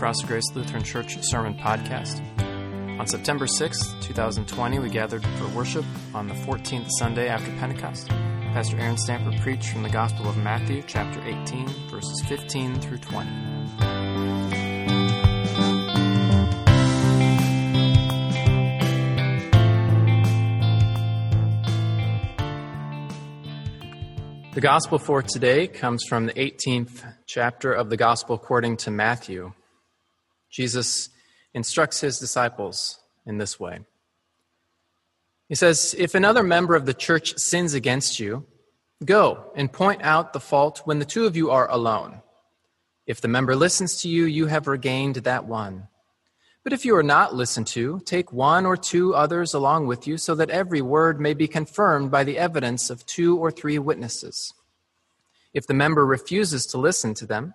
Cross Grace Lutheran Church Sermon Podcast. On September 6th, 2020, we gathered for worship on the 14th Sunday after Pentecost. Pastor Aaron Stamper preached from the Gospel of Matthew, chapter 18, verses 15 through 20. The Gospel for today comes from the 18th chapter of the Gospel according to Matthew. Jesus instructs his disciples in this way. He says, If another member of the church sins against you, go and point out the fault when the two of you are alone. If the member listens to you, you have regained that one. But if you are not listened to, take one or two others along with you, so that every word may be confirmed by the evidence of two or three witnesses. If the member refuses to listen to them,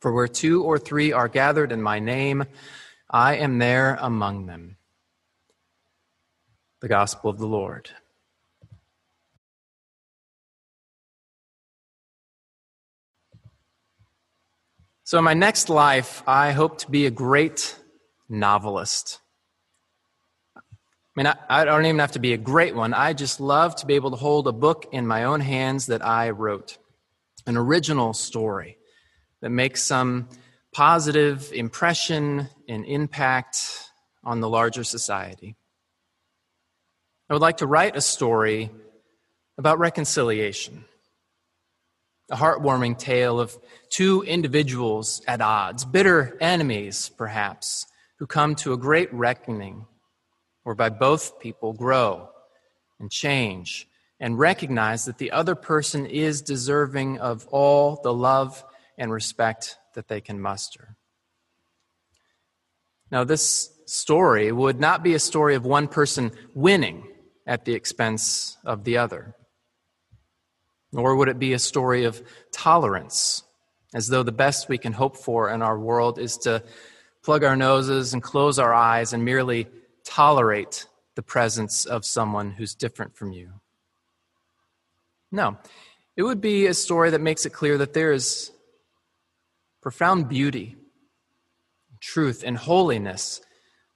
For where two or three are gathered in my name, I am there among them. The Gospel of the Lord. So, in my next life, I hope to be a great novelist. I mean, I, don't even have to be a great one. I just love to be able to hold a book in my own hands that I wrote, an original story that makes some positive impression and impact on the larger society. I would like to write a story about reconciliation, a heartwarming tale of two individuals at odds, bitter enemies, perhaps, who come to a great reckoning whereby both people grow and change and recognize that the other person is deserving of all the love and respect that they can muster. Now, this story would not be a story of one person winning at the expense of the other, nor would it be a story of tolerance, as though the best we can hope for in our world is to plug our noses and close our eyes and merely tolerate the presence of someone who's different from you. No, it would be a story that makes it clear that there is profound beauty, truth, and holiness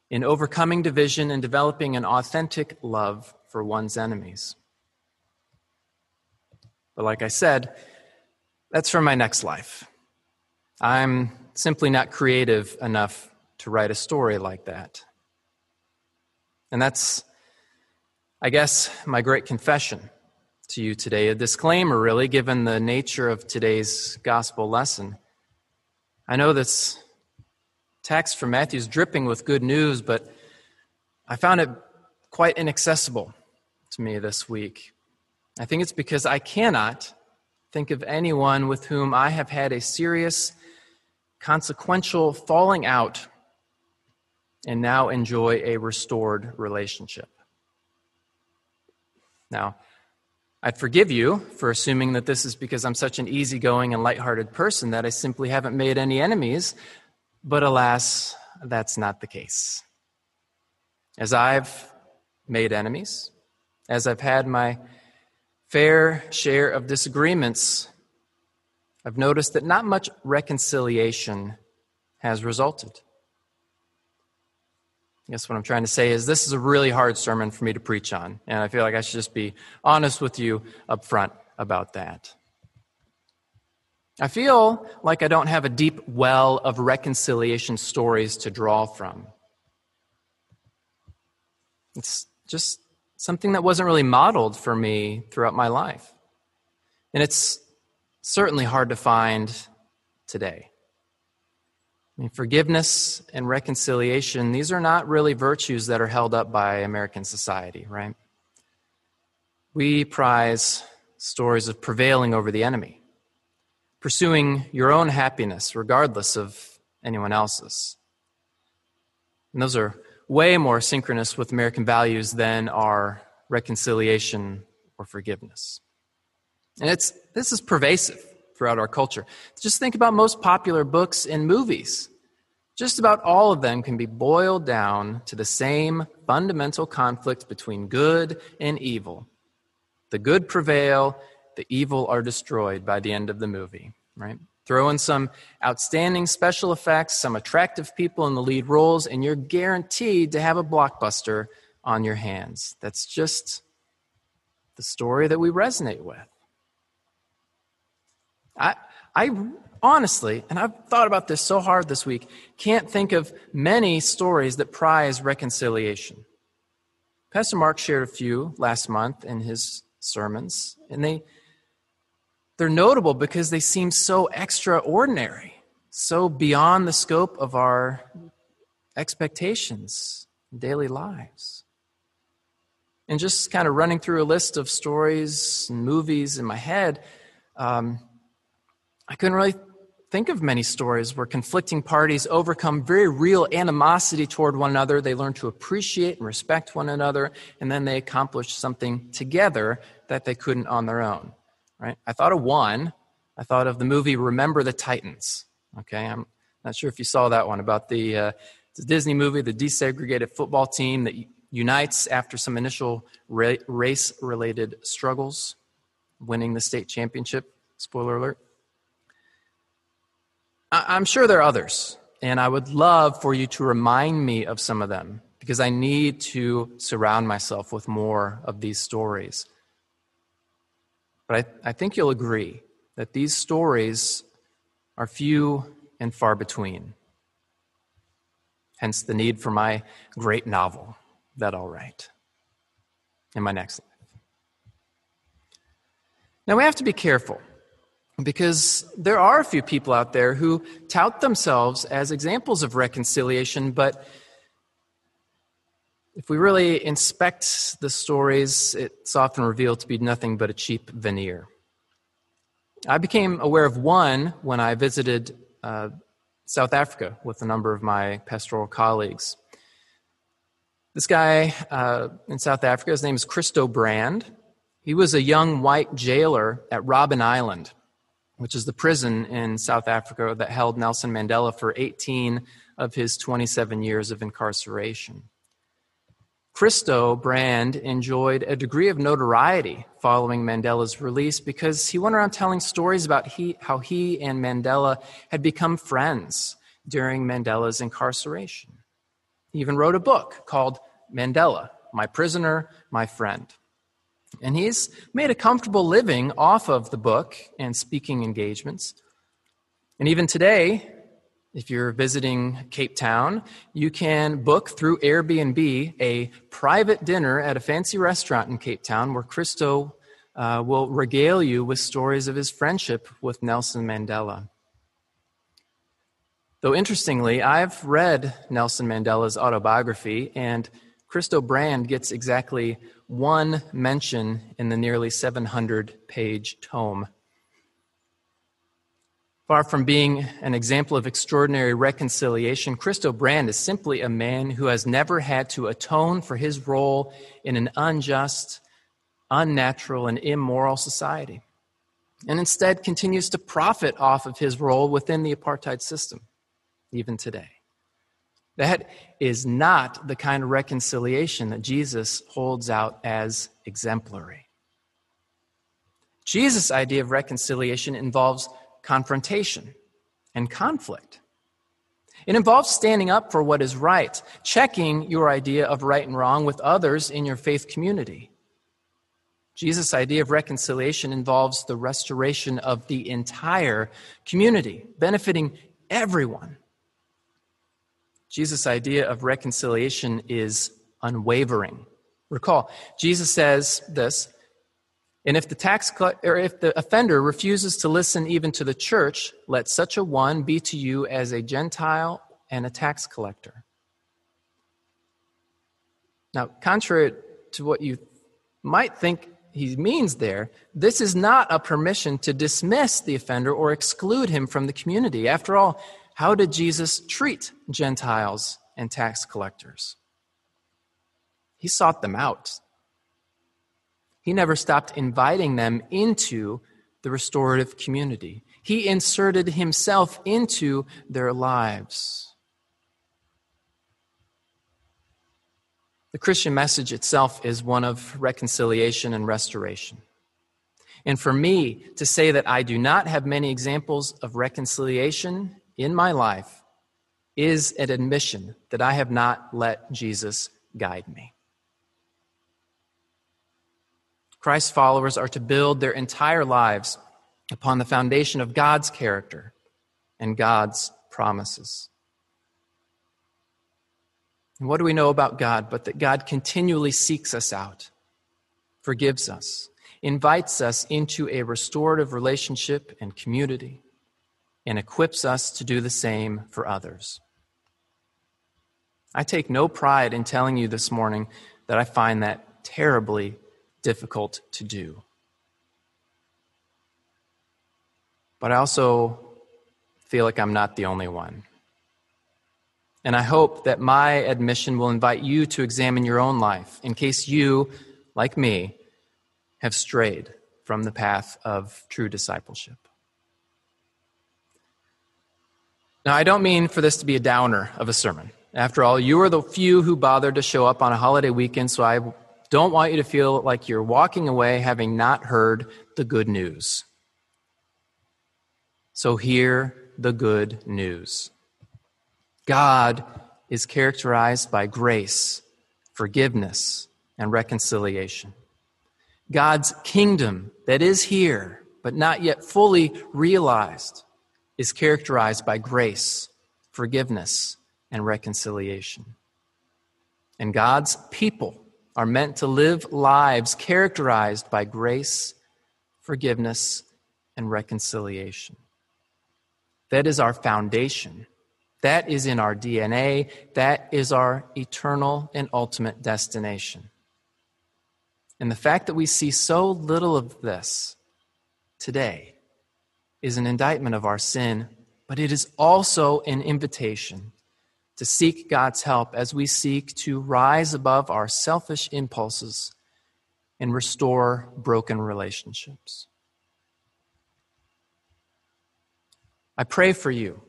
in overcoming division and developing an authentic love for one's enemies. But like I said, that's for my next life. I'm simply not creative enough to write a story like that. And that's, I guess, my great confession to you today. A disclaimer, really, given the nature of today's gospel lesson. I know this text from Matthew is dripping with good news, but I found it quite inaccessible to me this week. I think it's because I cannot think of anyone with whom I have had a serious, consequential falling out and now enjoy a restored relationship. Now, I'd forgive you for assuming that this is because I'm such an easygoing and lighthearted person that I simply haven't made any enemies, but alas, that's not the case. As I've made enemies, as I've had my fair share of disagreements, I've noticed that not much reconciliation has resulted. I guess what I'm trying to say is this is a really hard sermon for me to preach on, and I feel like I should just be honest with you up front about that. I feel like I don't have a deep well of reconciliation stories to draw from. It's just something that wasn't really modeled for me throughout my life. And it's certainly hard to find today. I mean, forgiveness and reconciliation, these are not really virtues that are held up by American society, right? We prize stories of prevailing over the enemy, pursuing your own happiness regardless of anyone else's. And those are way more synchronous with American values than are reconciliation or forgiveness. And it's, this is pervasive throughout our culture. Just think about most popular books and movies. Just about all of them can be boiled down to the same fundamental conflict between good and evil. The good prevail, the evil are destroyed by the end of the movie, right? Throw in some outstanding special effects, some attractive people in the lead roles, and you're guaranteed to have a blockbuster on your hands. That's just the story that we resonate with. I, I honestly, and I've thought about this so hard this week, can't think of many stories that prize reconciliation. Pastor Mark shared a few last month in his sermons, and they they're notable because they seem so extraordinary, so beyond the scope of our expectations, daily lives. And just kind of running through a list of stories and movies in my head, um, I couldn't really think of many stories where conflicting parties overcome very real animosity toward one another. They learn to appreciate and respect one another, and then they accomplish something together that they couldn't on their own. Right? I thought of one. I thought of the movie Remember the Titans. Okay, I'm not sure if you saw that one about the, uh, the Disney movie, the desegregated football team that unites after some initial ra- race-related struggles, winning the state championship. Spoiler alert. I'm sure there are others, and I would love for you to remind me of some of them because I need to surround myself with more of these stories. But I, I think you'll agree that these stories are few and far between. Hence the need for my great novel that I'll write in my next life. Now we have to be careful because there are a few people out there who tout themselves as examples of reconciliation, but if we really inspect the stories, it's often revealed to be nothing but a cheap veneer. I became aware of one when I visited uh, South Africa with a number of my pastoral colleagues. This guy uh, in South Africa, his name is Christo Brand. He was a young white jailer at Robben Island which is the prison in South Africa that held Nelson Mandela for 18 of his 27 years of incarceration. Christo Brand enjoyed a degree of notoriety following Mandela's release because he went around telling stories about he, how he and Mandela had become friends during Mandela's incarceration. He even wrote a book called Mandela, My Prisoner, My Friend. And he's made a comfortable living off of the book and speaking engagements. And even today, if you're visiting Cape Town, you can book through Airbnb a private dinner at a fancy restaurant in Cape Town where Christo uh, will regale you with stories of his friendship with Nelson Mandela. Though interestingly, I've read Nelson Mandela's autobiography, and Christo Brand gets exactly one mention in the nearly 700 page tome. Far from being an example of extraordinary reconciliation, Christo Brand is simply a man who has never had to atone for his role in an unjust, unnatural, and immoral society, and instead continues to profit off of his role within the apartheid system, even today. That is not the kind of reconciliation that Jesus holds out as exemplary. Jesus' idea of reconciliation involves confrontation and conflict. It involves standing up for what is right, checking your idea of right and wrong with others in your faith community. Jesus' idea of reconciliation involves the restoration of the entire community, benefiting everyone. Jesus' idea of reconciliation is unwavering. Recall, Jesus says this, and if the tax or if the offender refuses to listen even to the church, let such a one be to you as a Gentile and a tax collector. Now, contrary to what you might think he means there, this is not a permission to dismiss the offender or exclude him from the community. After all, how did Jesus treat Gentiles and tax collectors? he sought them out. He never stopped inviting them into the restorative community. He inserted himself into their lives. The Christian message itself is one of reconciliation and restoration. And for me to say that I do not have many examples of reconciliation in my life is an admission that I have not let Jesus guide me. Christ's followers are to build their entire lives upon the foundation of God's character and God's promises. And what do we know about God but that God continually seeks us out, forgives us, invites us into a restorative relationship and community, and equips us to do the same for others? I take no pride in telling you this morning that I find that terribly difficult to do. But I also feel like I'm not the only one. And I hope that my admission will invite you to examine your own life in case you, like me, have strayed from the path of true discipleship. Now, I don't mean for this to be a downer of a sermon. After all, you are the few who bothered to show up on a holiday weekend, so I don't want you to feel like you're walking away having not heard the good news. So hear the good news. God is characterized by grace, forgiveness, and reconciliation. God's kingdom that is here, but not yet fully realized, is characterized by grace, forgiveness, and reconciliation. And God's people are meant to live lives characterized by grace, forgiveness, and reconciliation. That is our foundation. That is in our DNA. That is our eternal and ultimate destination. And the fact that we see so little of this today is an indictment of our sin, but it is also an invitation to seek God's help as we seek to rise above our selfish impulses and restore broken relationships. I pray for you,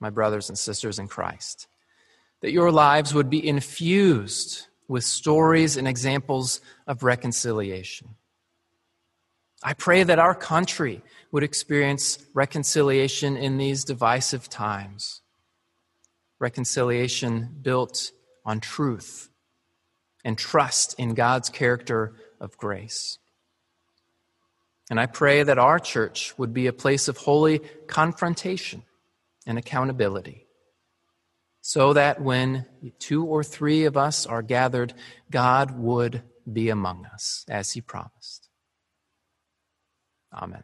my brothers and sisters in Christ, that your lives would be infused with stories and examples of reconciliation. I pray that our country would experience reconciliation in these divisive times reconciliation built on truth and trust in God's character of grace. And I pray that our church would be a place of holy confrontation and accountability, so that when two or three of us are gathered, God would be among us, as he promised. Amen.